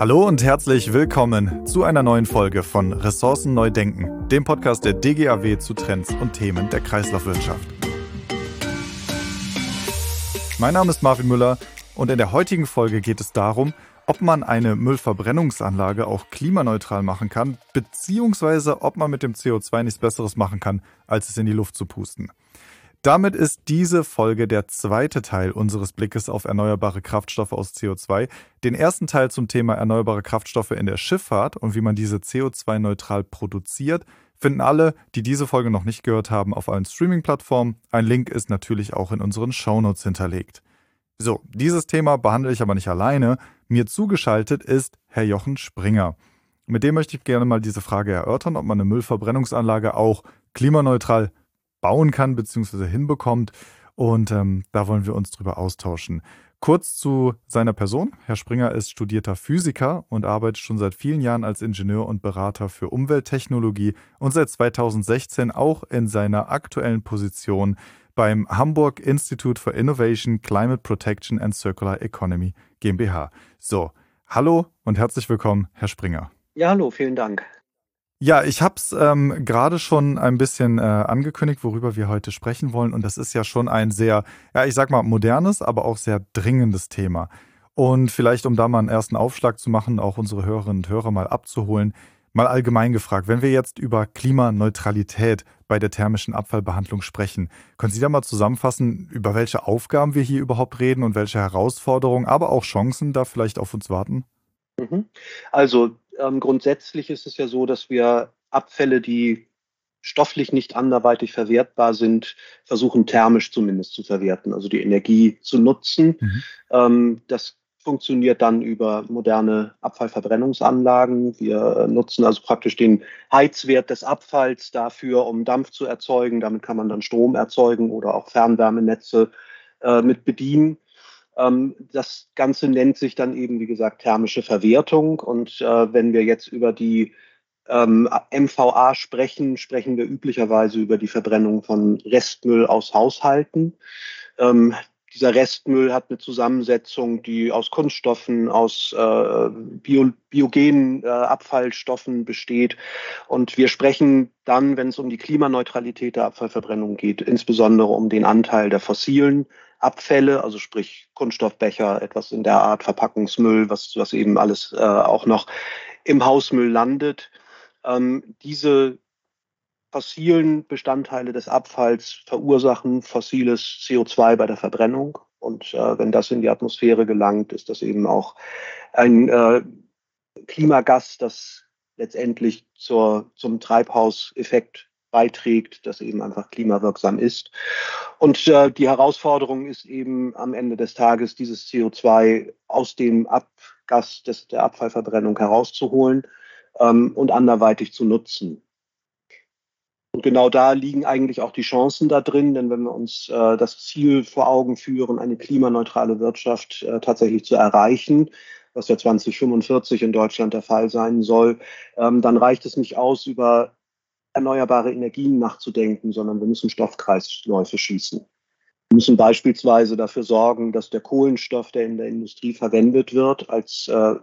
Hallo und herzlich willkommen zu einer neuen Folge von Ressourcen neu denken, dem Podcast der DGAW zu Trends und Themen der Kreislaufwirtschaft. Mein Name ist Marvin Müller und in der heutigen Folge geht es darum, ob man eine Müllverbrennungsanlage auch klimaneutral machen kann, beziehungsweise ob man mit dem CO2 nichts Besseres machen kann, als es in die Luft zu pusten. Damit ist diese Folge der zweite Teil unseres Blickes auf erneuerbare Kraftstoffe aus CO2. Den ersten Teil zum Thema erneuerbare Kraftstoffe in der Schifffahrt und wie man diese CO2-neutral produziert, finden alle, die diese Folge noch nicht gehört haben, auf allen Streaming-Plattformen. Ein Link ist natürlich auch in unseren Shownotes hinterlegt. So, dieses Thema behandle ich aber nicht alleine. Mir zugeschaltet ist Herr Jochen Springer. Mit dem möchte ich gerne mal diese Frage erörtern, ob man eine Müllverbrennungsanlage auch klimaneutral bauen kann bzw. hinbekommt. Und ähm, da wollen wir uns drüber austauschen. Kurz zu seiner Person. Herr Springer ist studierter Physiker und arbeitet schon seit vielen Jahren als Ingenieur und Berater für Umwelttechnologie und seit 2016 auch in seiner aktuellen Position beim Hamburg Institute for Innovation, Climate Protection and Circular Economy GmbH. So, hallo und herzlich willkommen, Herr Springer. Ja, hallo, vielen Dank. Ja, ich habe es ähm, gerade schon ein bisschen äh, angekündigt, worüber wir heute sprechen wollen. Und das ist ja schon ein sehr, ja, ich sag mal, modernes, aber auch sehr dringendes Thema. Und vielleicht, um da mal einen ersten Aufschlag zu machen, auch unsere Hörerinnen und Hörer mal abzuholen, mal allgemein gefragt, wenn wir jetzt über Klimaneutralität bei der thermischen Abfallbehandlung sprechen, können Sie da mal zusammenfassen, über welche Aufgaben wir hier überhaupt reden und welche Herausforderungen, aber auch Chancen da vielleicht auf uns warten? Mhm. Also ähm, grundsätzlich ist es ja so, dass wir Abfälle, die stofflich nicht anderweitig verwertbar sind, versuchen thermisch zumindest zu verwerten, also die Energie zu nutzen. Mhm. Ähm, das funktioniert dann über moderne Abfallverbrennungsanlagen. Wir nutzen also praktisch den Heizwert des Abfalls dafür, um Dampf zu erzeugen. Damit kann man dann Strom erzeugen oder auch Fernwärmenetze äh, mit bedienen. Ähm, das Ganze nennt sich dann eben, wie gesagt, thermische Verwertung. Und äh, wenn wir jetzt über die ähm, MVA sprechen, sprechen wir üblicherweise über die Verbrennung von Restmüll aus Haushalten. Ähm, dieser Restmüll hat eine Zusammensetzung, die aus Kunststoffen, aus äh, bio, biogenen äh, Abfallstoffen besteht. Und wir sprechen dann, wenn es um die Klimaneutralität der Abfallverbrennung geht, insbesondere um den Anteil der fossilen Abfälle, also sprich Kunststoffbecher, etwas in der Art Verpackungsmüll, was, was eben alles äh, auch noch im Hausmüll landet. Ähm, diese fossilen Bestandteile des Abfalls verursachen fossiles CO2 bei der Verbrennung. Und äh, wenn das in die Atmosphäre gelangt, ist das eben auch ein äh, Klimagas, das letztendlich zur, zum Treibhauseffekt beiträgt, das eben einfach klimawirksam ist. Und äh, die Herausforderung ist eben am Ende des Tages, dieses CO2 aus dem Abgas des, der Abfallverbrennung herauszuholen ähm, und anderweitig zu nutzen. Und genau da liegen eigentlich auch die Chancen da drin, denn wenn wir uns äh, das Ziel vor Augen führen, eine klimaneutrale Wirtschaft äh, tatsächlich zu erreichen, was ja 2045 in Deutschland der Fall sein soll, ähm, dann reicht es nicht aus, über erneuerbare Energien nachzudenken, sondern wir müssen Stoffkreisläufe schließen. Wir müssen beispielsweise dafür sorgen, dass der Kohlenstoff, der in der Industrie verwendet wird, als äh,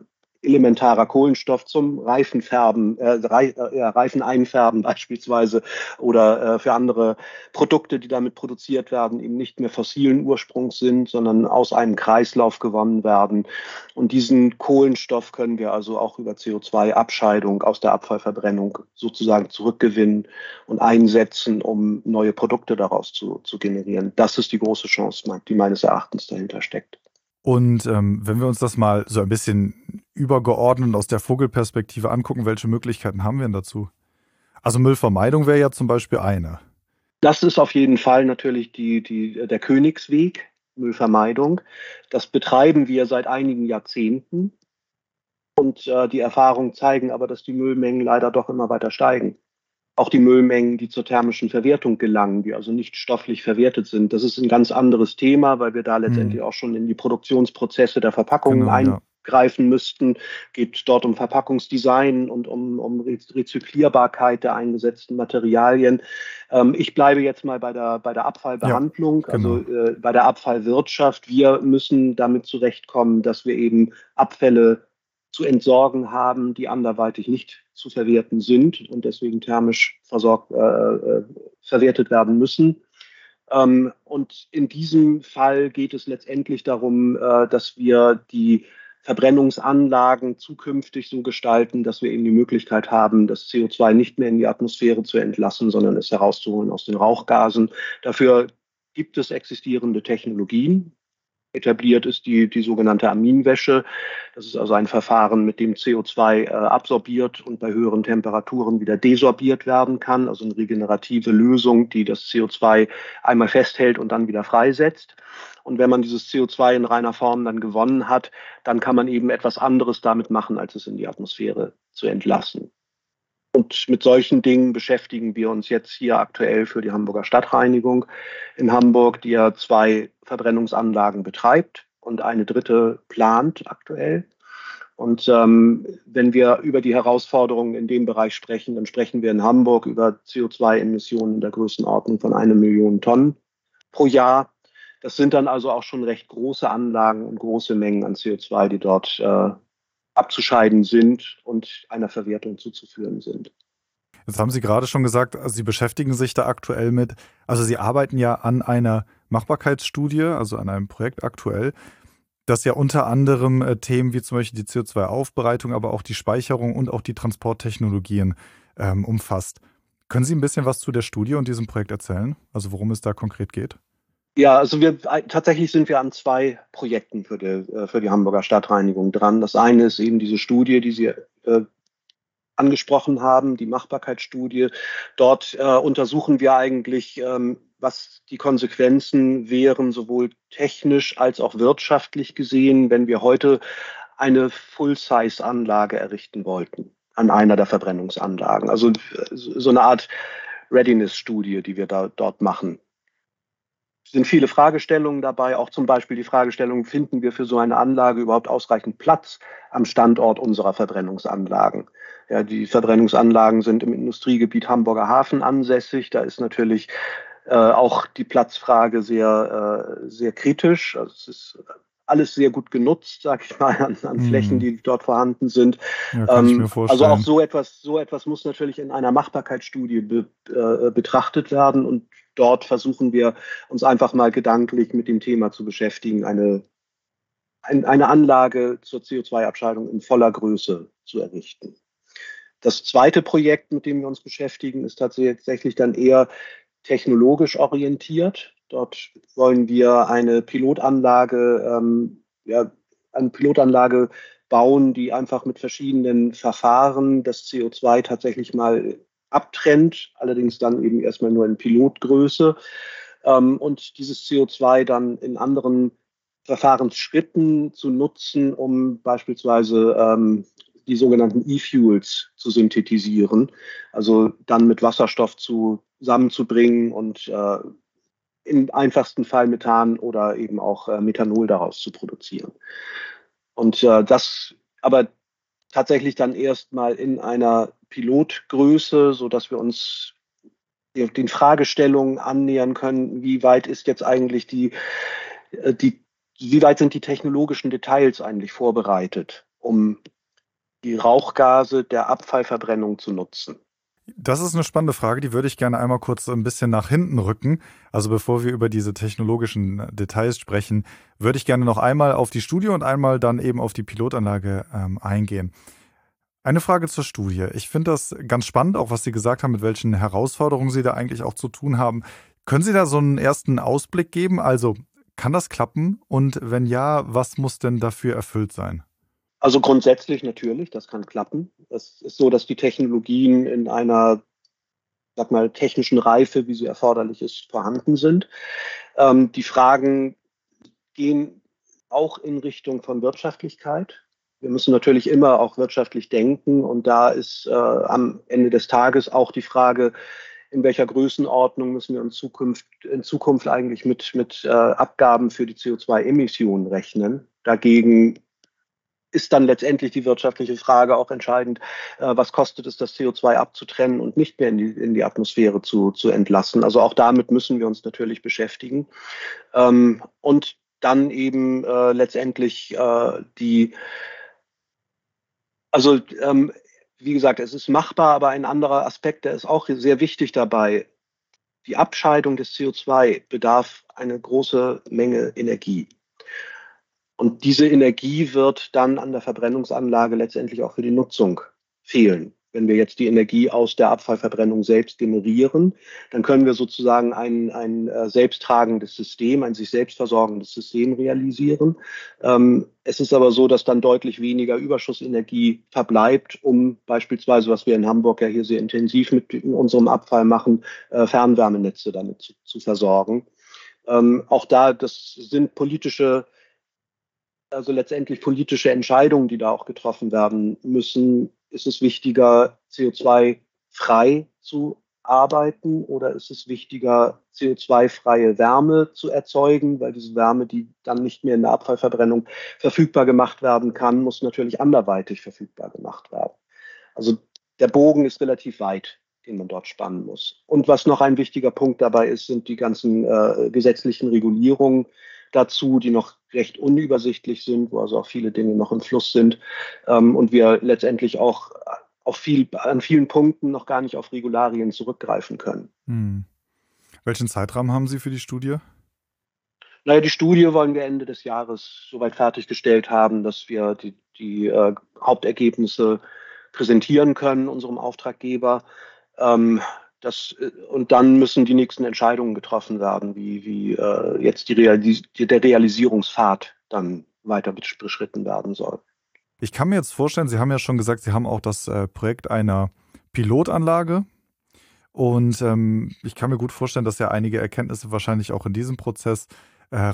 elementarer Kohlenstoff zum Reifenfärben, äh, äh, Reifen einfärben beispielsweise oder äh, für andere Produkte, die damit produziert werden, eben nicht mehr fossilen Ursprungs sind, sondern aus einem Kreislauf gewonnen werden. Und diesen Kohlenstoff können wir also auch über CO2-Abscheidung aus der Abfallverbrennung sozusagen zurückgewinnen und einsetzen, um neue Produkte daraus zu, zu generieren. Das ist die große Chance, die meines Erachtens dahinter steckt. Und ähm, wenn wir uns das mal so ein bisschen übergeordnet aus der Vogelperspektive angucken, welche Möglichkeiten haben wir denn dazu? Also Müllvermeidung wäre ja zum Beispiel eine. Das ist auf jeden Fall natürlich die, die, der Königsweg, Müllvermeidung. Das betreiben wir seit einigen Jahrzehnten. Und äh, die Erfahrungen zeigen aber, dass die Müllmengen leider doch immer weiter steigen auch die Müllmengen, die zur thermischen Verwertung gelangen, die also nicht stofflich verwertet sind. Das ist ein ganz anderes Thema, weil wir da letztendlich mhm. auch schon in die Produktionsprozesse der Verpackungen genau, eingreifen ja. müssten. Geht dort um Verpackungsdesign und um, um Rezyklierbarkeit der eingesetzten Materialien. Ähm, ich bleibe jetzt mal bei der, bei der Abfallbehandlung, ja, genau. also äh, bei der Abfallwirtschaft. Wir müssen damit zurechtkommen, dass wir eben Abfälle zu entsorgen haben, die anderweitig nicht zu verwerten sind und deswegen thermisch versorgt, äh, äh, verwertet werden müssen. Ähm, und in diesem Fall geht es letztendlich darum, äh, dass wir die Verbrennungsanlagen zukünftig so gestalten, dass wir eben die Möglichkeit haben, das CO2 nicht mehr in die Atmosphäre zu entlassen, sondern es herauszuholen aus den Rauchgasen. Dafür gibt es existierende Technologien. Etabliert ist die, die sogenannte Aminwäsche. Das ist also ein Verfahren, mit dem CO2 äh, absorbiert und bei höheren Temperaturen wieder desorbiert werden kann. Also eine regenerative Lösung, die das CO2 einmal festhält und dann wieder freisetzt. Und wenn man dieses CO2 in reiner Form dann gewonnen hat, dann kann man eben etwas anderes damit machen, als es in die Atmosphäre zu entlassen. Und mit solchen Dingen beschäftigen wir uns jetzt hier aktuell für die Hamburger Stadtreinigung in Hamburg, die ja zwei Verbrennungsanlagen betreibt und eine dritte plant aktuell. Und ähm, wenn wir über die Herausforderungen in dem Bereich sprechen, dann sprechen wir in Hamburg über CO2-Emissionen in der Größenordnung von einer Million Tonnen pro Jahr. Das sind dann also auch schon recht große Anlagen und große Mengen an CO2, die dort äh, abzuscheiden sind und einer Verwertung zuzuführen sind. Jetzt haben Sie gerade schon gesagt, Sie beschäftigen sich da aktuell mit, also Sie arbeiten ja an einer Machbarkeitsstudie, also an einem Projekt aktuell, das ja unter anderem äh, Themen wie zum Beispiel die CO2-Aufbereitung, aber auch die Speicherung und auch die Transporttechnologien ähm, umfasst. Können Sie ein bisschen was zu der Studie und diesem Projekt erzählen? Also worum es da konkret geht? Ja, also wir tatsächlich sind wir an zwei Projekten für die, äh, für die Hamburger Stadtreinigung dran. Das eine ist eben diese Studie, die Sie äh, angesprochen haben, die Machbarkeitsstudie. Dort äh, untersuchen wir eigentlich, ähm, was die Konsequenzen wären, sowohl technisch als auch wirtschaftlich gesehen, wenn wir heute eine Full-Size-Anlage errichten wollten an einer der Verbrennungsanlagen. Also äh, so eine Art Readiness-Studie, die wir da dort machen sind viele Fragestellungen dabei, auch zum Beispiel die Fragestellung, finden wir für so eine Anlage überhaupt ausreichend Platz am Standort unserer Verbrennungsanlagen? Ja, die Verbrennungsanlagen sind im Industriegebiet Hamburger Hafen ansässig. Da ist natürlich äh, auch die Platzfrage sehr, äh, sehr kritisch. Also es ist alles sehr gut genutzt, sag ich mal, an, an hm. Flächen, die dort vorhanden sind. Ja, ähm, also auch so etwas, so etwas muss natürlich in einer Machbarkeitsstudie be, äh, betrachtet werden und dort versuchen wir uns einfach mal gedanklich mit dem Thema zu beschäftigen, eine, ein, eine Anlage zur CO2-Abscheidung in voller Größe zu errichten. Das zweite Projekt, mit dem wir uns beschäftigen, ist tatsächlich dann eher technologisch orientiert. Dort wollen wir eine Pilotanlage, ähm, ja, eine Pilotanlage bauen, die einfach mit verschiedenen Verfahren das CO2 tatsächlich mal abtrennt, allerdings dann eben erstmal nur in Pilotgröße ähm, und dieses CO2 dann in anderen Verfahrensschritten zu nutzen, um beispielsweise ähm, die sogenannten E-Fuels zu synthetisieren, also dann mit Wasserstoff zusammenzubringen und äh, im einfachsten Fall Methan oder eben auch äh, Methanol daraus zu produzieren. Und äh, das aber tatsächlich dann erstmal in einer Pilotgröße, so dass wir uns den Fragestellungen annähern können, wie weit ist jetzt eigentlich die, äh, die, wie weit sind die technologischen Details eigentlich vorbereitet, um die Rauchgase der Abfallverbrennung zu nutzen? Das ist eine spannende Frage, die würde ich gerne einmal kurz ein bisschen nach hinten rücken. Also bevor wir über diese technologischen Details sprechen, würde ich gerne noch einmal auf die Studie und einmal dann eben auf die Pilotanlage ähm, eingehen. Eine Frage zur Studie. Ich finde das ganz spannend, auch was Sie gesagt haben, mit welchen Herausforderungen Sie da eigentlich auch zu tun haben. Können Sie da so einen ersten Ausblick geben? Also kann das klappen? Und wenn ja, was muss denn dafür erfüllt sein? Also grundsätzlich natürlich, das kann klappen. Es ist so, dass die Technologien in einer, sag mal, technischen Reife, wie sie erforderlich ist, vorhanden sind. Ähm, die Fragen gehen auch in Richtung von Wirtschaftlichkeit wir müssen natürlich immer auch wirtschaftlich denken und da ist äh, am Ende des Tages auch die Frage, in welcher Größenordnung müssen wir in Zukunft, in Zukunft eigentlich mit, mit äh, Abgaben für die CO2-Emissionen rechnen. Dagegen ist dann letztendlich die wirtschaftliche Frage auch entscheidend, äh, was kostet es, das CO2 abzutrennen und nicht mehr in die, in die Atmosphäre zu, zu entlassen. Also auch damit müssen wir uns natürlich beschäftigen. Ähm, und dann eben äh, letztendlich äh, die Also ähm, wie gesagt, es ist machbar, aber ein anderer Aspekt, der ist auch sehr wichtig dabei. Die Abscheidung des CO2 bedarf eine große Menge Energie. Und diese Energie wird dann an der Verbrennungsanlage letztendlich auch für die Nutzung fehlen. Wenn wir jetzt die Energie aus der Abfallverbrennung selbst generieren, dann können wir sozusagen ein, ein äh, selbsttragendes System, ein sich selbst versorgendes System realisieren. Ähm, es ist aber so, dass dann deutlich weniger Überschussenergie verbleibt, um beispielsweise, was wir in Hamburg ja hier sehr intensiv mit unserem Abfall machen, äh, Fernwärmenetze damit zu, zu versorgen. Ähm, auch da, das sind politische also letztendlich politische Entscheidungen, die da auch getroffen werden müssen. Ist es wichtiger, CO2-frei zu arbeiten oder ist es wichtiger, CO2-freie Wärme zu erzeugen, weil diese Wärme, die dann nicht mehr in der Abfallverbrennung verfügbar gemacht werden kann, muss natürlich anderweitig verfügbar gemacht werden. Also der Bogen ist relativ weit, den man dort spannen muss. Und was noch ein wichtiger Punkt dabei ist, sind die ganzen äh, gesetzlichen Regulierungen dazu, die noch recht unübersichtlich sind, wo also auch viele Dinge noch im Fluss sind ähm, und wir letztendlich auch auf viel, an vielen Punkten noch gar nicht auf Regularien zurückgreifen können. Hm. Welchen Zeitrahmen haben Sie für die Studie? Naja, die Studie wollen wir Ende des Jahres soweit fertiggestellt haben, dass wir die, die äh, Hauptergebnisse präsentieren können unserem Auftraggeber. Ähm, das, äh, und dann müssen die nächsten Entscheidungen getroffen werden, wie, wie äh, jetzt die Realis der Realisierungspfad dann weiter beschritten werden soll. Ich kann mir jetzt vorstellen, Sie haben ja schon gesagt, Sie haben auch das äh, Projekt einer Pilotanlage. Und ähm, ich kann mir gut vorstellen, dass ja einige Erkenntnisse wahrscheinlich auch in diesem Prozess äh.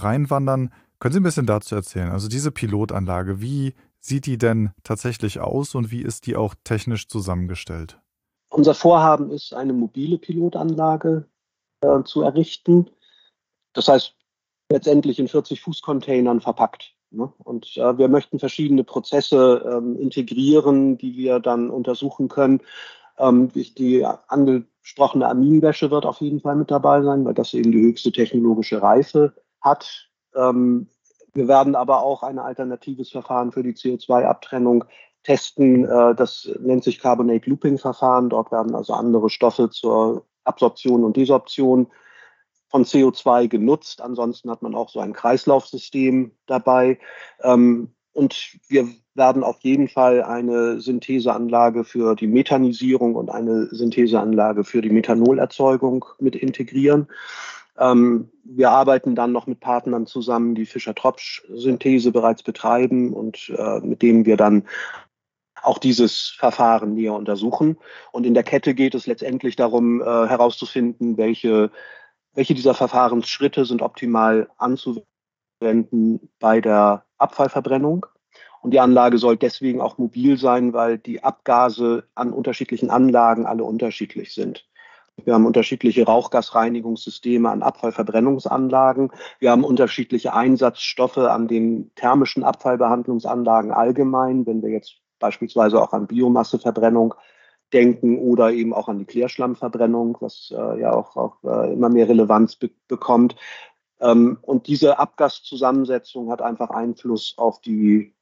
Können Sie ein bisschen dazu erzählen? Also diese Pilotanlage, wie sieht die denn tatsächlich aus und wie ist die auch technisch zusammengestellt? Unser Vorhaben ist, eine mobile Pilotanlage äh, zu errichten. Das heißt, letztendlich in 40-Fuß-Containern verpackt. Ne? Und äh, wir möchten verschiedene Prozesse ähm, integrieren, die wir dann untersuchen können. Ähm, die angesprochene Aminwäsche wird auf jeden Fall mit dabei sein, weil das eben die höchste technologische Reife hat. Ähm, wir werden aber auch ein alternatives Verfahren für die CO2-Abtrennung testen. Äh, das nennt sich Carbonate Looping Verfahren. Dort werden also andere Stoffe zur Absorption und Desorption von CO2 genutzt. Ansonsten hat man auch so ein Kreislaufsystem dabei. Ähm, und wir werden auf jeden Fall eine Syntheseanlage für die Methanisierung und eine Syntheseanlage für die Methanolerzeugung mit integrieren. Ähm, wir arbeiten dann noch mit Partnern zusammen, die Fischer-Tropsch-Synthese bereits betreiben und äh, mit denen wir dann auch dieses Verfahren näher untersuchen. Und in der Kette geht es letztendlich darum, äh, herauszufinden, welche, welche dieser Verfahrensschritte sind optimal anzuwenden bei der Abfallverbrennung. Und die Anlage soll deswegen auch mobil sein, weil die Abgase an unterschiedlichen Anlagen alle unterschiedlich sind. Wir haben unterschiedliche Rauchgasreinigungssysteme an Abfallverbrennungsanlagen. Wir haben unterschiedliche Einsatzstoffe an den thermischen Abfallbehandlungsanlagen allgemein. Wenn wir jetzt beispielsweise auch an Biomasseverbrennung denken oder eben auch an die Klärschlammverbrennung, was äh, ja auch, auch äh, immer mehr Relevanz be bekommt. Ähm, und diese Abgaszusammensetzung hat einfach Einfluss auf die,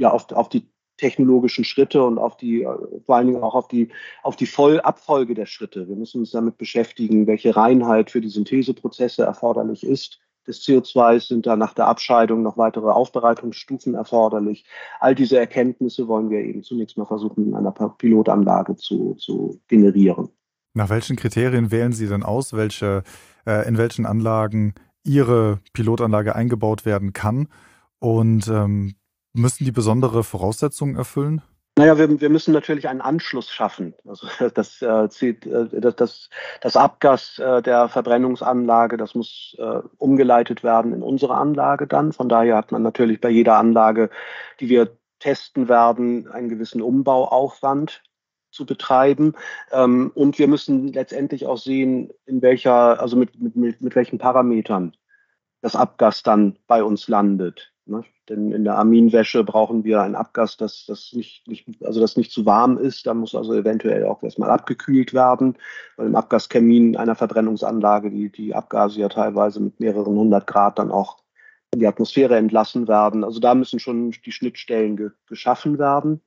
ja, auf, auf die technologischen Schritte und auf die, äh, vor allen Dingen auch auf die, auf die Vollabfolge der Schritte. Wir müssen uns damit beschäftigen, welche Reinheit für die Syntheseprozesse erforderlich ist des CO2 sind da nach der Abscheidung noch weitere Aufbereitungsstufen erforderlich. All diese Erkenntnisse wollen wir eben zunächst mal versuchen, in einer Pilotanlage zu, zu generieren. Nach welchen Kriterien wählen Sie denn aus, welche, äh, in welchen Anlagen Ihre Pilotanlage eingebaut werden kann? Und ähm, müssen die besondere Voraussetzungen erfüllen? Naja, wir, wir müssen natürlich einen Anschluss schaffen. Also das, äh, zieht, äh, das, das, Abgas äh, der Verbrennungsanlage, das muss äh, umgeleitet werden in unsere Anlage dann. Von daher hat man natürlich bei jeder Anlage, die wir testen werden, einen gewissen Umbauaufwand zu betreiben. Ähm, und wir müssen letztendlich auch sehen, in welcher, also mit, mit, mit welchen Parametern das Abgas dann bei uns landet. Ne? Denn in der Aminwäsche brauchen wir ein Abgas, das, das, nicht, nicht, also das nicht zu warm ist. Da muss also eventuell auch erstmal abgekühlt werden, weil im Abgaskamin einer Verbrennungsanlage die, die Abgase ja teilweise mit mehreren hundert Grad dann auch in die Atmosphäre entlassen werden. Also da müssen schon die Schnittstellen ge, geschaffen werden.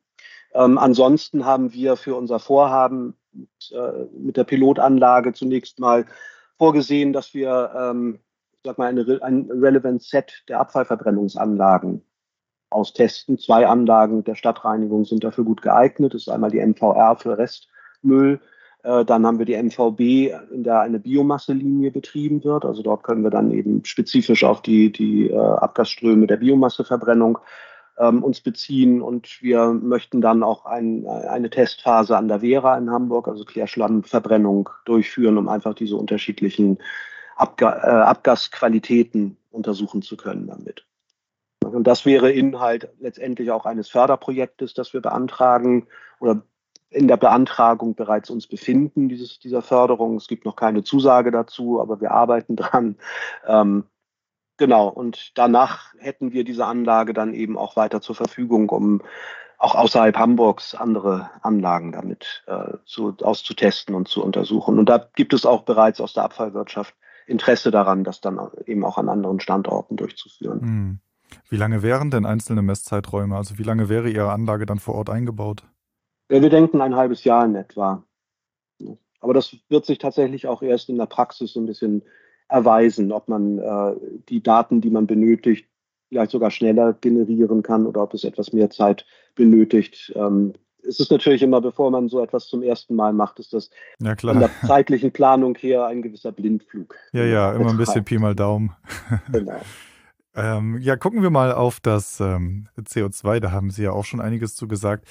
Ähm, ansonsten haben wir für unser Vorhaben mit, äh, mit, der Pilotanlage zunächst mal vorgesehen, dass wir ähm, sag mal, eine, ein Relevant Set der Abfallverbrennungsanlagen austesten. Zwei Anlagen der Stadtreinigung sind dafür gut geeignet. Das ist einmal die MVR für Restmüll. Äh, dann haben wir die MVB, in der eine Biomasselinie betrieben wird. Also dort können wir dann eben spezifisch auf die, die äh, Abgasströme der Biomasseverbrennung ähm, uns beziehen. Und wir möchten dann auch ein, eine Testphase an der Vera in Hamburg, also Klärschlammverbrennung, durchführen, um einfach diese unterschiedlichen Abga äh, Abgasqualitäten untersuchen zu können damit. Und das wäre Inhalt letztendlich auch eines Förderprojektes, das wir beantragen oder in der Beantragung bereits uns befinden, dieses, dieser Förderung. Es gibt noch keine Zusage dazu, aber wir arbeiten dran. Ähm, genau, und danach hätten wir diese Anlage dann eben auch weiter zur Verfügung, um auch außerhalb Hamburgs andere Anlagen damit äh, zu, auszutesten und zu untersuchen. Und da gibt es auch bereits aus der Abfallwirtschaft Interesse daran, das dann eben auch an anderen Standorten durchzuführen. Hm. Wie lange wären denn einzelne Messzeiträume? Also wie lange wäre Ihre Anlage dann vor Ort eingebaut? Ja, wir denken ein halbes Jahr in etwa. Aber das wird sich tatsächlich auch erst in der Praxis so ein bisschen erweisen, ob man äh, die Daten, die man benötigt, vielleicht sogar schneller generieren kann oder ob es etwas mehr Zeit benötigt. Ähm, es ist natürlich immer, bevor man so etwas zum ersten Mal macht, ist das ja, von der zeitlichen Planung her ein gewisser Blindflug. Ja, ja, immer ein bisschen Pi mal Daumen. Genau. ähm, ja, gucken wir mal auf das ähm, CO2, da haben Sie ja auch schon einiges zu gesagt.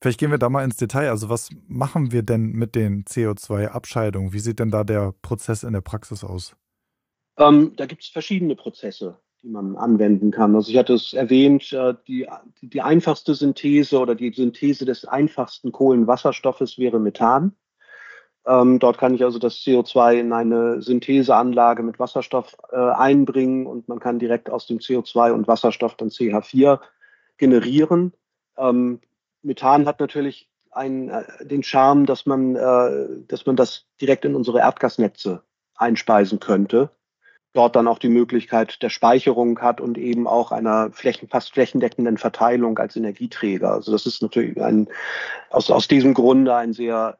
Vielleicht gehen wir da mal ins Detail. Also was machen wir denn mit den CO2-Abscheidungen? Wie sieht denn da der Prozess in der Praxis aus? Ähm, da gibt es verschiedene Prozesse die man anwenden kann. Also ich hatte es erwähnt, äh, die, die einfachste Synthese oder die Synthese des einfachsten Kohlenwasserstoffes wäre Methan. Ähm, dort kann ich also das CO2 in eine Syntheseanlage mit Wasserstoff äh, einbringen und man kann direkt aus dem CO2 und Wasserstoff dann CH4 generieren. Ähm, Methan hat natürlich einen, äh, den Charme, dass man, dass man das direkt in unsere Erdgasnetze einspeisen könnte dort dann auch die Möglichkeit der Speicherung hat und eben auch einer flächen, fast flächendeckenden Verteilung als Energieträger. Also das ist natürlich ein, aus, aus diesem Grunde ein sehr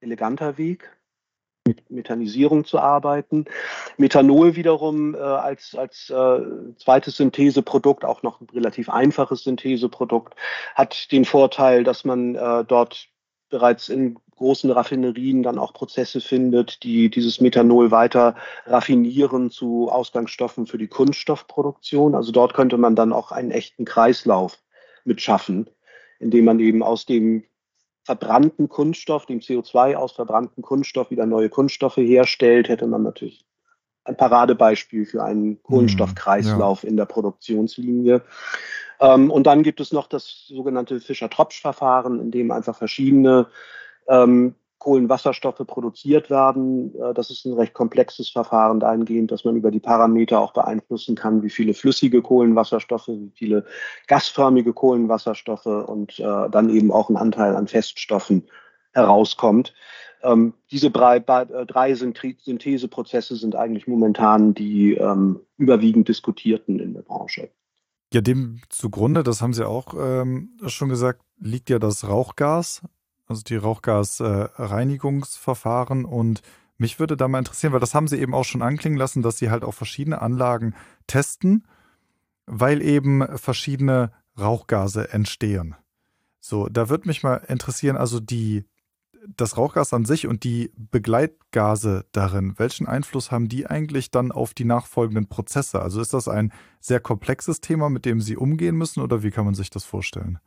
eleganter Weg, mit Methanisierung zu arbeiten. Methanol wiederum äh, als, als äh, zweites Syntheseprodukt, auch noch ein relativ einfaches Syntheseprodukt, hat den Vorteil, dass man äh, dort bereits in großen Raffinerien dann auch Prozesse findet, die dieses Methanol weiter raffinieren zu Ausgangsstoffen für die Kunststoffproduktion. Also dort könnte man dann auch einen echten Kreislauf mit schaffen, indem man eben aus dem verbrannten Kunststoff, dem CO2 aus verbrannten Kunststoff wieder neue Kunststoffe herstellt, hätte man natürlich ein Paradebeispiel für einen Kohlenstoffkreislauf ja. in der Produktionslinie. Ähm, und dann gibt es noch das sogenannte Fischer-Tropsch-Verfahren, in dem einfach verschiedene ähm, Kohlenwasserstoffe produziert werden. Äh, das ist ein recht komplexes Verfahren dahingehend, dass man über die Parameter auch beeinflussen kann, wie viele flüssige Kohlenwasserstoffe, wie viele gasförmige Kohlenwasserstoffe und äh, dann eben auch ein Anteil an Feststoffen herauskommt. Ähm, diese drei, äh, drei Syntheseprozesse sind eigentlich momentan die ähm, überwiegend diskutierten in der Branche. Ja, dem zugrunde, das haben Sie auch ähm, schon gesagt, liegt ja das Rauchgas, also die Rauchgasreinigungsverfahren. Äh, und mich würde da mal interessieren, weil das haben Sie eben auch schon anklingen lassen, dass Sie halt auch verschiedene Anlagen testen, weil eben verschiedene Rauchgase entstehen. So, da würde mich mal interessieren, also die das Rauchgas an sich und die Begleitgase darin, welchen Einfluss haben die eigentlich dann auf die nachfolgenden Prozesse? Also ist das ein sehr komplexes Thema, mit dem Sie umgehen müssen oder wie kann man sich das vorstellen?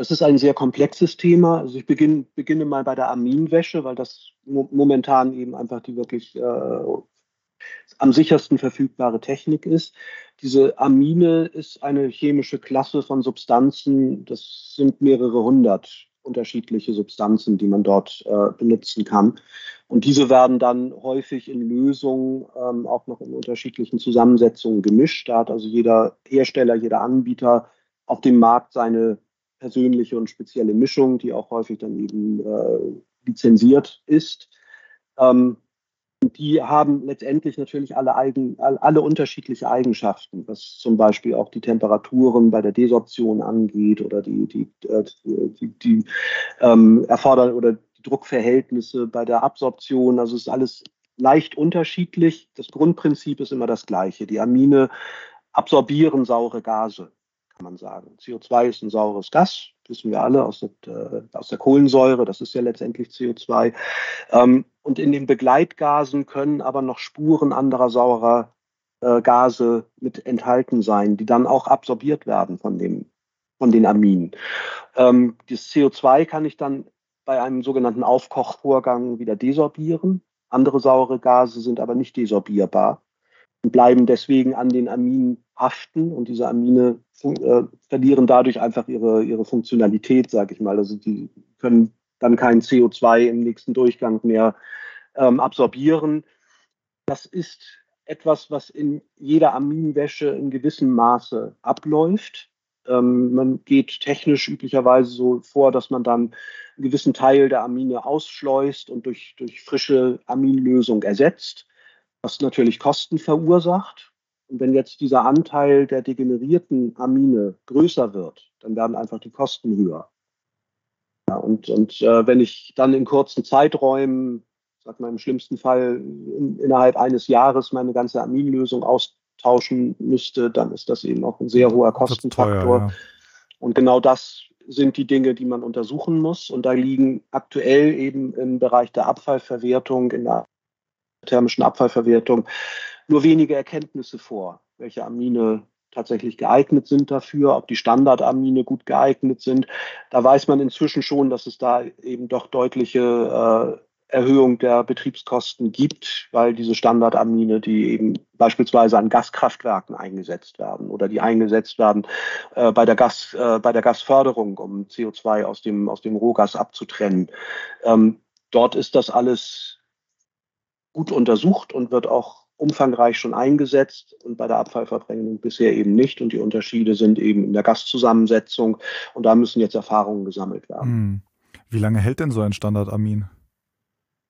Das ist ein sehr komplexes Thema. Also ich beginne, beginne mal bei der Aminwäsche, weil das momentan eben einfach die wirklich äh, am sichersten verfügbare Technik ist. Diese Amine ist eine chemische Klasse von Substanzen, das sind mehrere hundert unterschiedliche Substanzen, die man dort äh, benutzen kann. Und diese werden dann häufig in Lösungen ähm, auch noch in unterschiedlichen Zusammensetzungen gemischt. Da hat also jeder Hersteller, jeder Anbieter auf dem Markt seine persönliche und spezielle Mischung, die auch häufig dann eben äh, lizenziert ist. Ähm, die haben letztendlich natürlich alle, eigen, alle unterschiedliche Eigenschaften, was zum Beispiel auch die Temperaturen bei der Desorption angeht oder die, die, äh, die, die ähm, erfordern oder die Druckverhältnisse bei der Absorption. Also es ist alles leicht unterschiedlich. Das Grundprinzip ist immer das gleiche. Die Amine absorbieren saure Gase, kann man sagen. CO2 ist ein saures Gas, wissen wir alle aus der, äh, aus der Kohlensäure, das ist ja letztendlich CO2. Ähm, und in den Begleitgasen können aber noch Spuren anderer saurer äh, Gase mit enthalten sein, die dann auch absorbiert werden von, dem, von den Aminen. Ähm, das CO2 kann ich dann bei einem sogenannten Aufkochvorgang wieder desorbieren. Andere saure Gase sind aber nicht desorbierbar und bleiben deswegen an den Aminen haften und diese Amine äh, verlieren dadurch einfach ihre, ihre Funktionalität, sage ich mal. Also die können dann kein CO2 im nächsten Durchgang mehr ähm, absorbieren. Das ist etwas, was in jeder Aminwäsche in gewissem Maße abläuft. Ähm, man geht technisch üblicherweise so vor, dass man dann einen gewissen Teil der Amine ausschleust und durch, durch frische Aminlösung ersetzt, was natürlich Kosten verursacht. Und wenn jetzt dieser Anteil der degenerierten Amine größer wird, dann werden einfach die Kosten höher. Ja, und und äh, wenn ich dann in kurzen Zeiträumen, sag mal im schlimmsten Fall in, innerhalb eines Jahres meine ganze Aminlösung austauschen müsste, dann ist das eben auch ein sehr hoher Kostenfaktor. Teuer, ja. Und genau das sind die Dinge, die man untersuchen muss. Und da liegen aktuell eben im Bereich der Abfallverwertung, in der thermischen Abfallverwertung, nur wenige Erkenntnisse vor, welche Amine tatsächlich geeignet sind dafür, ob die Standardamine gut geeignet sind. Da weiß man inzwischen schon, dass es da eben doch deutliche äh, Erhöhung der Betriebskosten gibt, weil diese Standardamine, die eben beispielsweise an Gaskraftwerken eingesetzt werden oder die eingesetzt werden äh, bei, der Gas, äh, bei der Gasförderung, um CO2 aus dem, aus dem Rohgas abzutrennen. Ähm, dort ist das alles gut untersucht und wird auch umfangreich schon eingesetzt und bei der Abfallverbringung bisher eben nicht. Und die Unterschiede sind eben in der Gaszusammensetzung und da müssen jetzt Erfahrungen gesammelt werden. Hm. Wie lange hält denn so ein Standardamin?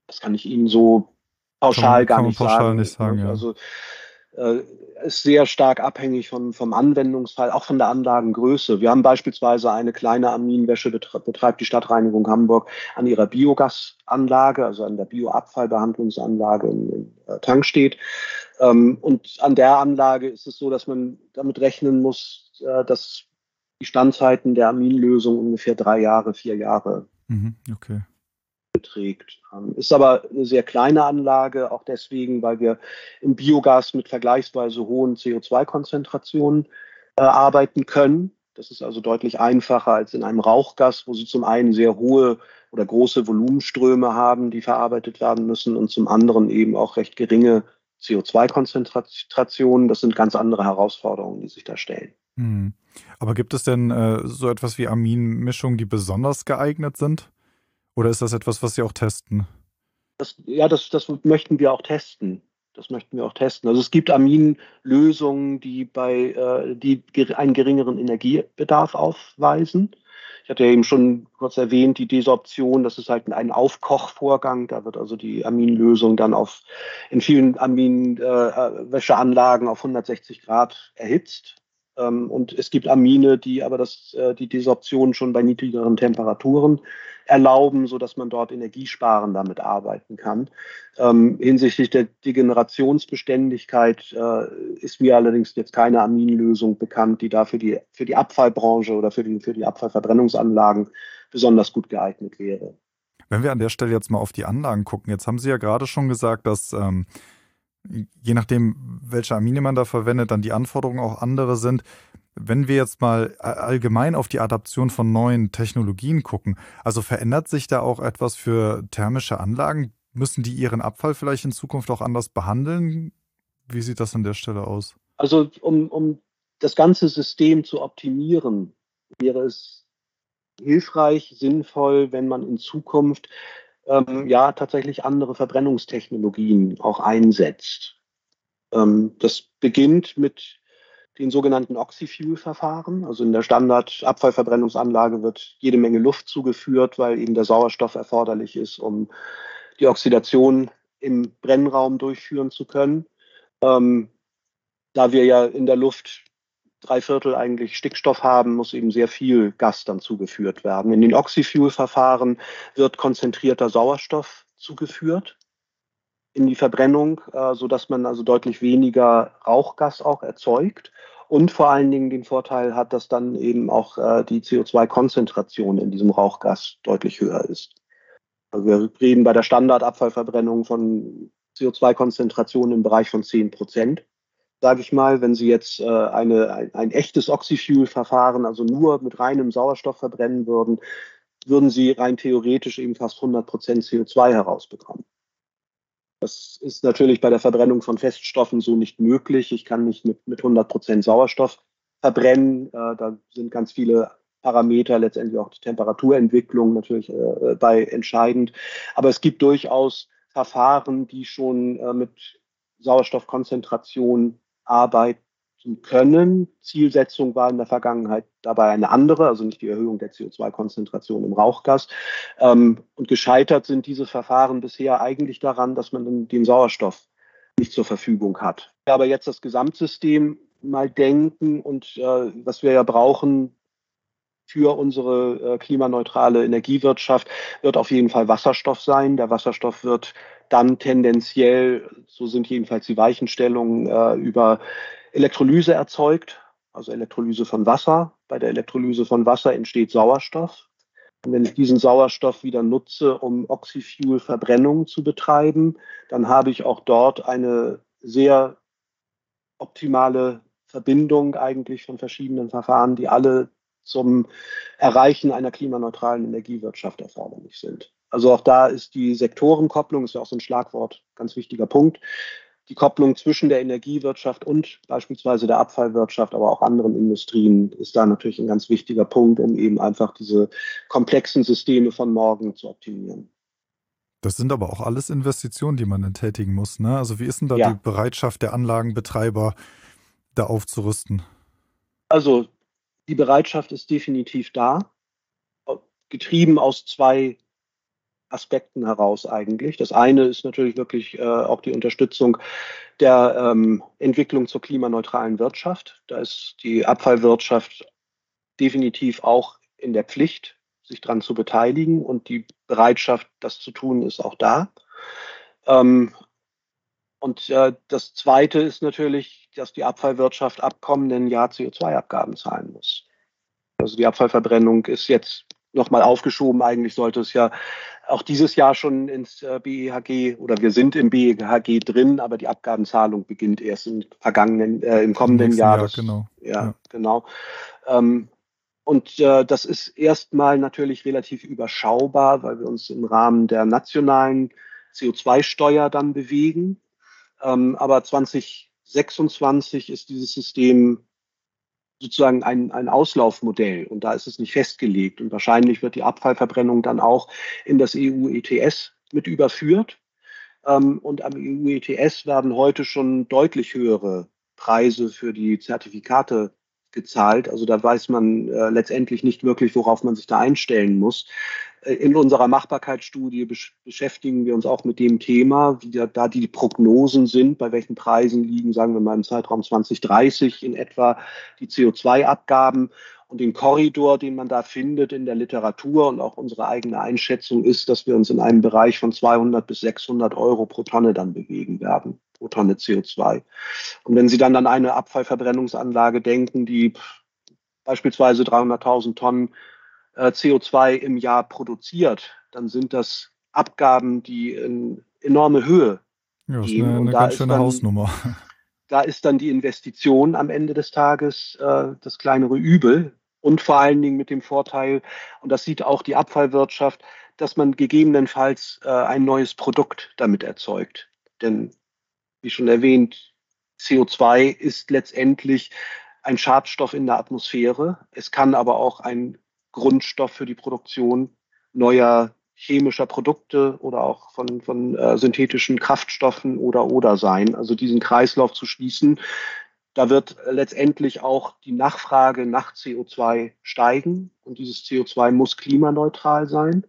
Das kann ich Ihnen so pauschal kann, gar kann nicht, pauschal sagen. nicht sagen. Ja. Also äh, ist sehr stark abhängig von, vom Anwendungsfall, auch von der Anlagengröße. Wir haben beispielsweise eine kleine Aminwäsche, betreibt die Stadtreinigung Hamburg an ihrer Biogasanlage, also an der Bioabfallbehandlungsanlage in, in äh, Tankstedt. Ähm, und an der Anlage ist es so, dass man damit rechnen muss, äh, dass die Standzeiten der Aminlösung ungefähr drei Jahre, vier Jahre mhm, okay beträgt. Ähm, ist aber eine sehr kleine Anlage, auch deswegen, weil wir im Biogas mit vergleichsweise hohen CO2-Konzentrationen äh, arbeiten können. Das ist also deutlich einfacher als in einem Rauchgas, wo Sie zum einen sehr hohe oder große Volumenströme haben, die verarbeitet werden müssen und zum anderen eben auch recht geringe CO2-Konzentrationen. Das sind ganz andere Herausforderungen, die sich da stellen. Hm. Aber gibt es denn äh, so etwas wie Aminmischungen, die besonders geeignet sind? Oder ist das etwas, was Sie auch testen? Das, ja, das, das möchten wir auch testen. Das möchten wir auch testen. Also es gibt Aminlösungen, die bei äh, die einen geringeren Energiebedarf aufweisen. Ich hatte ja eben schon kurz erwähnt, die Desorption, das ist halt ein Aufkochvorgang. Da wird also die Aminlösung dann auf in vielen Aminwäscheanlagen äh, auf 160 Grad erhitzt. Ähm, und es gibt Amine, die aber das, äh, die Desorption schon bei niedrigeren Temperaturen erlauben, sodass man dort energiesparend damit arbeiten kann. Ähm, hinsichtlich der Degenerationsbeständigkeit äh, ist mir allerdings jetzt keine Aminlösung bekannt, die da für die, für die Abfallbranche oder für die, für die Abfallverbrennungsanlagen besonders gut geeignet wäre. Wenn wir an der Stelle jetzt mal auf die Anlagen gucken, jetzt haben Sie ja gerade schon gesagt, dass ähm, je nachdem, welche Amine man da verwendet, dann die Anforderungen auch andere sind. Wenn wir jetzt mal allgemein auf die Adaption von neuen Technologien gucken, also verändert sich da auch etwas für thermische Anlagen? Müssen die ihren Abfall vielleicht in Zukunft auch anders behandeln? Wie sieht das an der Stelle aus? Also um, um das ganze System zu optimieren, wäre es hilfreich, sinnvoll, wenn man in Zukunft ähm, ja tatsächlich andere Verbrennungstechnologien auch einsetzt. Ähm, das beginnt mit den sogenannten Oxyfuel-Verfahren. Also in der Standard-Abfallverbrennungsanlage wird jede Menge Luft zugeführt, weil eben der Sauerstoff erforderlich ist, um die Oxidation im Brennraum durchführen zu können. Ähm, da wir ja in der Luft drei Viertel eigentlich Stickstoff haben, muss eben sehr viel Gas dann zugeführt werden. In den Oxyfuel-Verfahren wird konzentrierter Sauerstoff zugeführt in die Verbrennung, äh, sodass man also deutlich weniger Rauchgas auch erzeugt und vor allen Dingen den Vorteil hat, dass dann eben auch äh, die CO2-Konzentration in diesem Rauchgas deutlich höher ist. Also wir reden bei der Standardabfallverbrennung von CO2-Konzentrationen im Bereich von 10 Prozent sage ich mal, wenn Sie jetzt äh, eine, ein, ein echtes Oxyfuel-Verfahren, also nur mit reinem Sauerstoff verbrennen würden, würden Sie rein theoretisch eben fast 100 Prozent CO2 herausbekommen. Das ist natürlich bei der Verbrennung von Feststoffen so nicht möglich. Ich kann nicht mit, mit 100 Prozent Sauerstoff verbrennen. Äh, da sind ganz viele Parameter, letztendlich auch die Temperaturentwicklung natürlich äh, bei entscheidend. Aber es gibt durchaus Verfahren, die schon äh, mit Sauerstoffkonzentration arbeiten können. Zielsetzung war in der Vergangenheit dabei eine andere, also nicht die Erhöhung der CO2-Konzentration im Rauchgas. Ähm, und gescheitert sind diese Verfahren bisher eigentlich daran, dass man den Sauerstoff nicht zur Verfügung hat. Aber jetzt das Gesamtsystem mal denken und äh, was wir ja brauchen für unsere äh, klimaneutrale Energiewirtschaft, wird auf jeden Fall Wasserstoff sein. Der Wasserstoff wird dann tendenziell, so sind jedenfalls die Weichenstellungen, äh, über Elektrolyse erzeugt, also Elektrolyse von Wasser. Bei der Elektrolyse von Wasser entsteht Sauerstoff. Und wenn ich diesen Sauerstoff wieder nutze, um Oxyfuel-Verbrennung zu betreiben, dann habe ich auch dort eine sehr optimale Verbindung eigentlich von verschiedenen Verfahren, die alle zum Erreichen einer klimaneutralen Energiewirtschaft erforderlich sind. Also auch da ist die Sektorenkopplung, ist ja auch so ein Schlagwort, ganz wichtiger Punkt. Die Kopplung zwischen der Energiewirtschaft und beispielsweise der Abfallwirtschaft, aber auch anderen Industrien ist da natürlich ein ganz wichtiger Punkt, um eben einfach diese komplexen Systeme von morgen zu optimieren. Das sind aber auch alles Investitionen, die man tätigen muss. Ne? Also wie ist denn da ja. die Bereitschaft der Anlagenbetreiber, da aufzurüsten? Also die Bereitschaft ist definitiv da, getrieben aus zwei Aspekten heraus eigentlich. Das eine ist natürlich wirklich äh, auch die Unterstützung der ähm, Entwicklung zur klimaneutralen Wirtschaft. Da ist die Abfallwirtschaft definitiv auch in der Pflicht, sich daran zu beteiligen und die Bereitschaft, das zu tun, ist auch da. Ähm, und äh, das Zweite ist natürlich, dass die Abfallwirtschaft ab kommenden Jahr CO2-Abgaben zahlen muss. Also die Abfallverbrennung ist jetzt nochmal aufgeschoben. Eigentlich sollte es ja auch dieses Jahr schon ins äh, BEHG oder wir sind im BEHG drin, aber die Abgabenzahlung beginnt erst im vergangenen, äh, im kommenden Jahr. Jahr das, genau. Ja, ja. genau. Ähm, und äh, das ist erstmal natürlich relativ überschaubar, weil wir uns im Rahmen der nationalen CO2-Steuer dann bewegen. Ähm, aber 2026 ist dieses System sozusagen ein, ein Auslaufmodell und da ist es nicht festgelegt. Und wahrscheinlich wird die Abfallverbrennung dann auch in das EU-ETS mit überführt. Ähm, und am EU-ETS werden heute schon deutlich höhere Preise für die Zertifikate gezahlt. Also da weiß man äh, letztendlich nicht wirklich, worauf man sich da einstellen muss. Äh, in unserer Machbarkeitsstudie besch beschäftigen wir uns auch mit dem Thema, wie da, die Prognosen sind, bei welchen Preisen liegen, sagen wir mal im Zeitraum 2030 in etwa die CO2-Abgaben. Und den Korridor, den man da findet in der Literatur und auch unsere eigene Einschätzung ist, dass wir uns in einem Bereich von 200 bis 600 Euro pro Tonne dann bewegen werden pro Tonne CO2. Und wenn Sie dann an eine Abfallverbrennungsanlage denken, die beispielsweise 300.000 Tonnen CO2 im Jahr produziert, dann sind das Abgaben, die in enorme Höhe ja, gehen. Eine, eine ganz schöne dann, Hausnummer. Da ist dann die Investition am Ende des Tages äh, das kleinere Übel und vor allen Dingen mit dem Vorteil, und das sieht auch die Abfallwirtschaft, dass man gegebenenfalls äh, ein neues Produkt damit erzeugt. Denn wie schon erwähnt, CO2 ist letztendlich ein Schadstoff in der Atmosphäre. Es kann aber auch ein Grundstoff für die Produktion neuer chemischer Produkte oder auch von, von äh, synthetischen Kraftstoffen oder oder sein. Also diesen Kreislauf zu schließen, da wird letztendlich auch die Nachfrage nach CO2 steigen und dieses CO2 muss klimaneutral sein.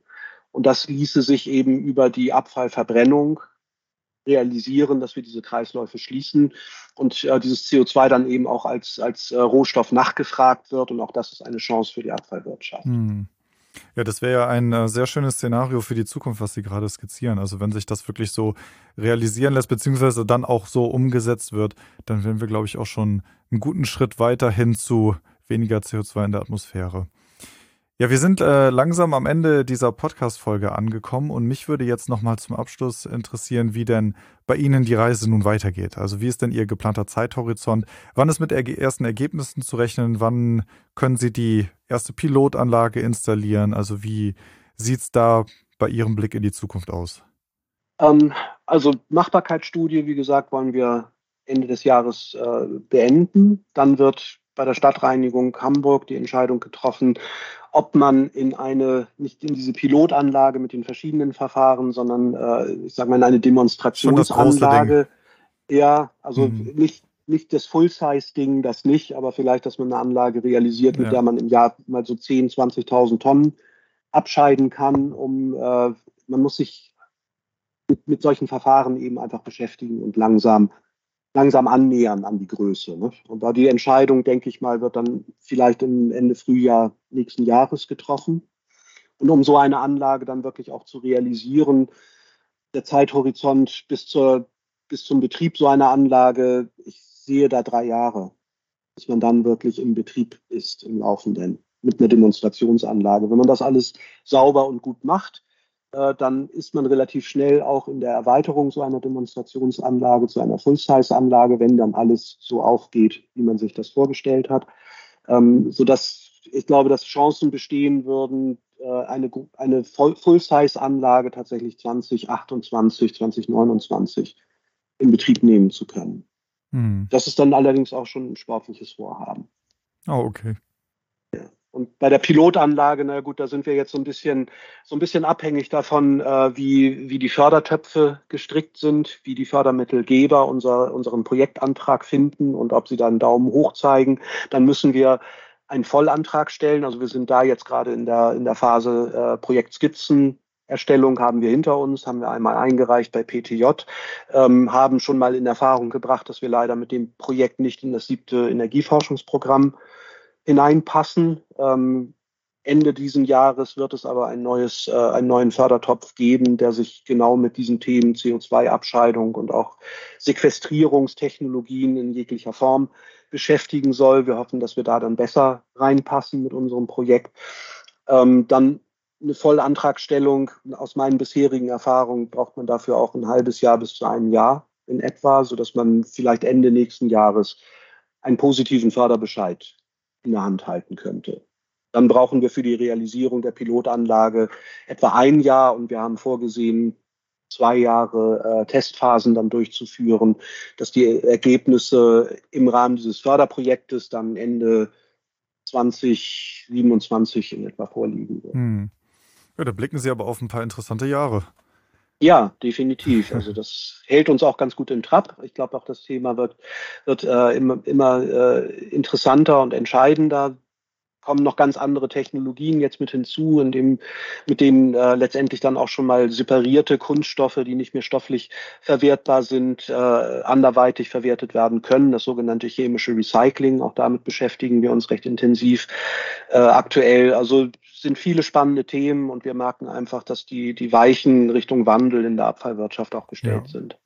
Und das ließe sich eben über die Abfallverbrennung realisieren, dass wir diese Kreisläufe schließen und äh, dieses CO2 dann eben auch als, als äh, Rohstoff nachgefragt wird. Und auch das ist eine Chance für die Abfallwirtschaft. Hm. Ja, das wäre ja ein äh, sehr schönes Szenario für die Zukunft, was Sie gerade skizzieren. Also wenn sich das wirklich so realisieren lässt, beziehungsweise dann auch so umgesetzt wird, dann wären wir, glaube ich, auch schon einen guten Schritt weiter hin zu weniger CO2 in der Atmosphäre. Ja, wir sind äh, langsam am Ende dieser Podcast-Folge angekommen und mich würde jetzt nochmal zum Abschluss interessieren, wie denn bei Ihnen die Reise nun weitergeht. Also wie ist denn Ihr geplanter Zeithorizont? Wann ist mit ersten Ergebnissen zu rechnen? Wann können Sie die erste Pilotanlage installieren? Also wie sieht es da bei Ihrem Blick in die Zukunft aus? Ähm, also Machbarkeitsstudie, wie gesagt, wollen wir Ende des Jahres äh, beenden. Dann wird bei der Stadtreinigung Hamburg die Entscheidung getroffen, ob man in eine, nicht in diese Pilotanlage mit den verschiedenen Verfahren, sondern äh, ich sage mal in eine Demonstrationsanlage. Ja, also mhm. nicht, nicht das Full-Size-Ding, das nicht, aber vielleicht, dass man eine Anlage realisiert, mit ja. der man im Jahr mal so 10.000, 20.000 Tonnen abscheiden kann, um äh, man muss sich mit, mit solchen Verfahren eben einfach beschäftigen und langsam langsam annähern an die Größe. Ne? Und da die Entscheidung, denke ich mal, wird dann vielleicht im Ende Frühjahr nächsten Jahres getroffen. Und um so eine Anlage dann wirklich auch zu realisieren, der Zeithorizont bis, zur, bis zum Betrieb so einer Anlage, ich sehe da drei Jahre, bis man dann wirklich im Betrieb ist, im Laufenden, mit einer Demonstrationsanlage. Wenn man das alles sauber und gut macht, äh, dann ist man relativ schnell auch in der Erweiterung so einer Demonstrationsanlage zu einer Full-Size-Anlage, wenn dann alles so aufgeht, wie man sich das vorgestellt hat, ähm, sodass ich glaube, dass Chancen bestehen würden, äh, eine, eine Full-Size-Anlage tatsächlich 2028, 2029 in Betrieb nehmen zu können. Hm. Das ist dann allerdings auch schon ein sportliches Vorhaben. Oh, okay. Und bei der Pilotanlage, na gut, da sind wir jetzt so ein bisschen, so ein bisschen abhängig davon, äh, wie, wie die Fördertöpfe gestrickt sind, wie die Fördermittelgeber unser, unseren Projektantrag finden und ob sie da einen Daumen hoch zeigen. Dann müssen wir einen Vollantrag stellen. Also wir sind da jetzt gerade in der, in der Phase äh, Projektskizzen. Erstellung haben wir hinter uns, haben wir einmal eingereicht bei PTJ, ähm, haben schon mal in Erfahrung gebracht, dass wir leider mit dem Projekt nicht in das siebte Energieforschungsprogramm hineinpassen. Ähm, Ende diesen Jahres wird es aber ein neues, äh, einen neuen Fördertopf geben, der sich genau mit diesen Themen CO2-Abscheidung und auch Sequestrierungstechnologien in jeglicher Form beschäftigen soll. Wir hoffen, dass wir da dann besser reinpassen mit unserem Projekt. Ähm, dann eine Vollantragstellung. Aus meinen bisherigen Erfahrungen braucht man dafür auch ein halbes Jahr bis zu einem Jahr in etwa, sodass man vielleicht Ende nächsten Jahres einen positiven Förderbescheid in der Hand halten könnte. Dann brauchen wir für die Realisierung der Pilotanlage etwa ein Jahr und wir haben vorgesehen, zwei Jahre äh, Testphasen dann durchzuführen, dass die Ergebnisse im Rahmen dieses Förderprojektes dann Ende 2027 in etwa vorliegen. Hm. Ja, da blicken Sie aber auf ein paar interessante Jahre. Ja, definitiv. Also das hält uns auch ganz gut im Trab. Ich glaube auch, das Thema wird, wird äh, immer, immer äh, interessanter und entscheidender. Kommen noch ganz andere Technologien jetzt mit hinzu, in dem, mit denen äh, letztendlich dann auch schon mal separierte Kunststoffe, die nicht mehr stofflich verwertbar sind, äh, anderweitig verwertet werden können. Das sogenannte chemische Recycling. Auch damit beschäftigen wir uns recht intensiv äh, aktuell. Also sind viele spannende Themen und wir merken einfach, dass die, die Weichen Richtung Wandel in der Abfallwirtschaft auch gestellt ja. sind.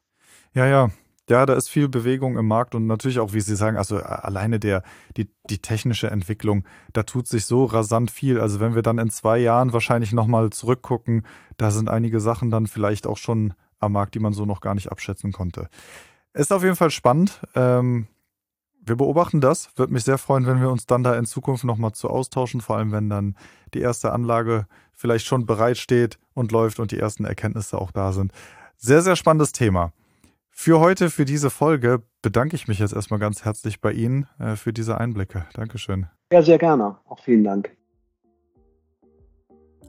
Ja, ja. Ja, da ist viel Bewegung im Markt und natürlich auch, wie Sie sagen, also alleine der, die, die technische Entwicklung, da tut sich so rasant viel. Also wenn wir dann in zwei Jahren wahrscheinlich nochmal zurückgucken, da sind einige Sachen dann vielleicht auch schon am Markt, die man so noch gar nicht abschätzen konnte. Ist auf jeden Fall spannend. Ähm, wir beobachten das. Würde mich sehr freuen, wenn wir uns dann da in Zukunft nochmal zu austauschen, vor allem wenn dann die erste Anlage vielleicht schon bereitsteht und läuft und die ersten Erkenntnisse auch da sind. Sehr, sehr spannendes Thema. Für heute, für diese Folge, bedanke ich mich jetzt erstmal ganz herzlich bei Ihnen äh, für diese Einblicke. Dankeschön. Ja, sehr gerne. Auch vielen Dank.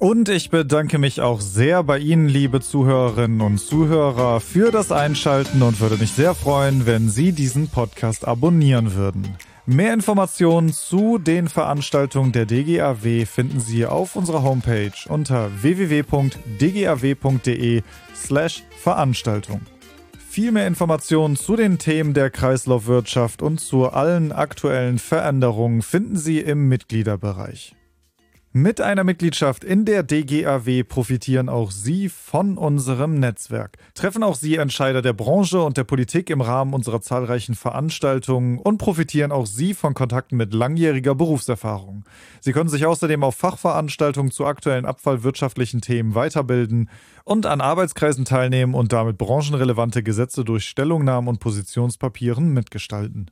Und ich bedanke mich auch sehr bei Ihnen, liebe Zuhörerinnen und Zuhörer, für das Einschalten und würde mich sehr freuen, wenn Sie diesen Podcast abonnieren würden. Mehr Informationen zu den Veranstaltungen der DGAW finden Sie auf unserer Homepage unter www.dgaw.de slash Veranstaltung. Viel mehr Informationen zu den Themen der Kreislaufwirtschaft und zu allen aktuellen Veränderungen finden Sie im Mitgliederbereich. Mit einer Mitgliedschaft in der DGAW profitieren auch Sie von unserem Netzwerk. Treffen auch Sie Entscheider der Branche und der Politik im Rahmen unserer zahlreichen Veranstaltungen und profitieren auch Sie von Kontakten mit langjähriger Berufserfahrung. Sie können sich außerdem auf Fachveranstaltungen zu aktuellen abfallwirtschaftlichen Themen weiterbilden und an Arbeitskreisen teilnehmen und damit branchenrelevante Gesetze durch Stellungnahmen und Positionspapieren mitgestalten.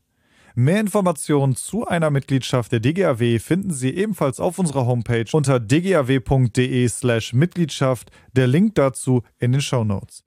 Mehr Informationen zu einer Mitgliedschaft der DGAW finden Sie ebenfalls auf unserer Homepage unter dgaw.de/mitgliedschaft. Der Link dazu in den Show Notes.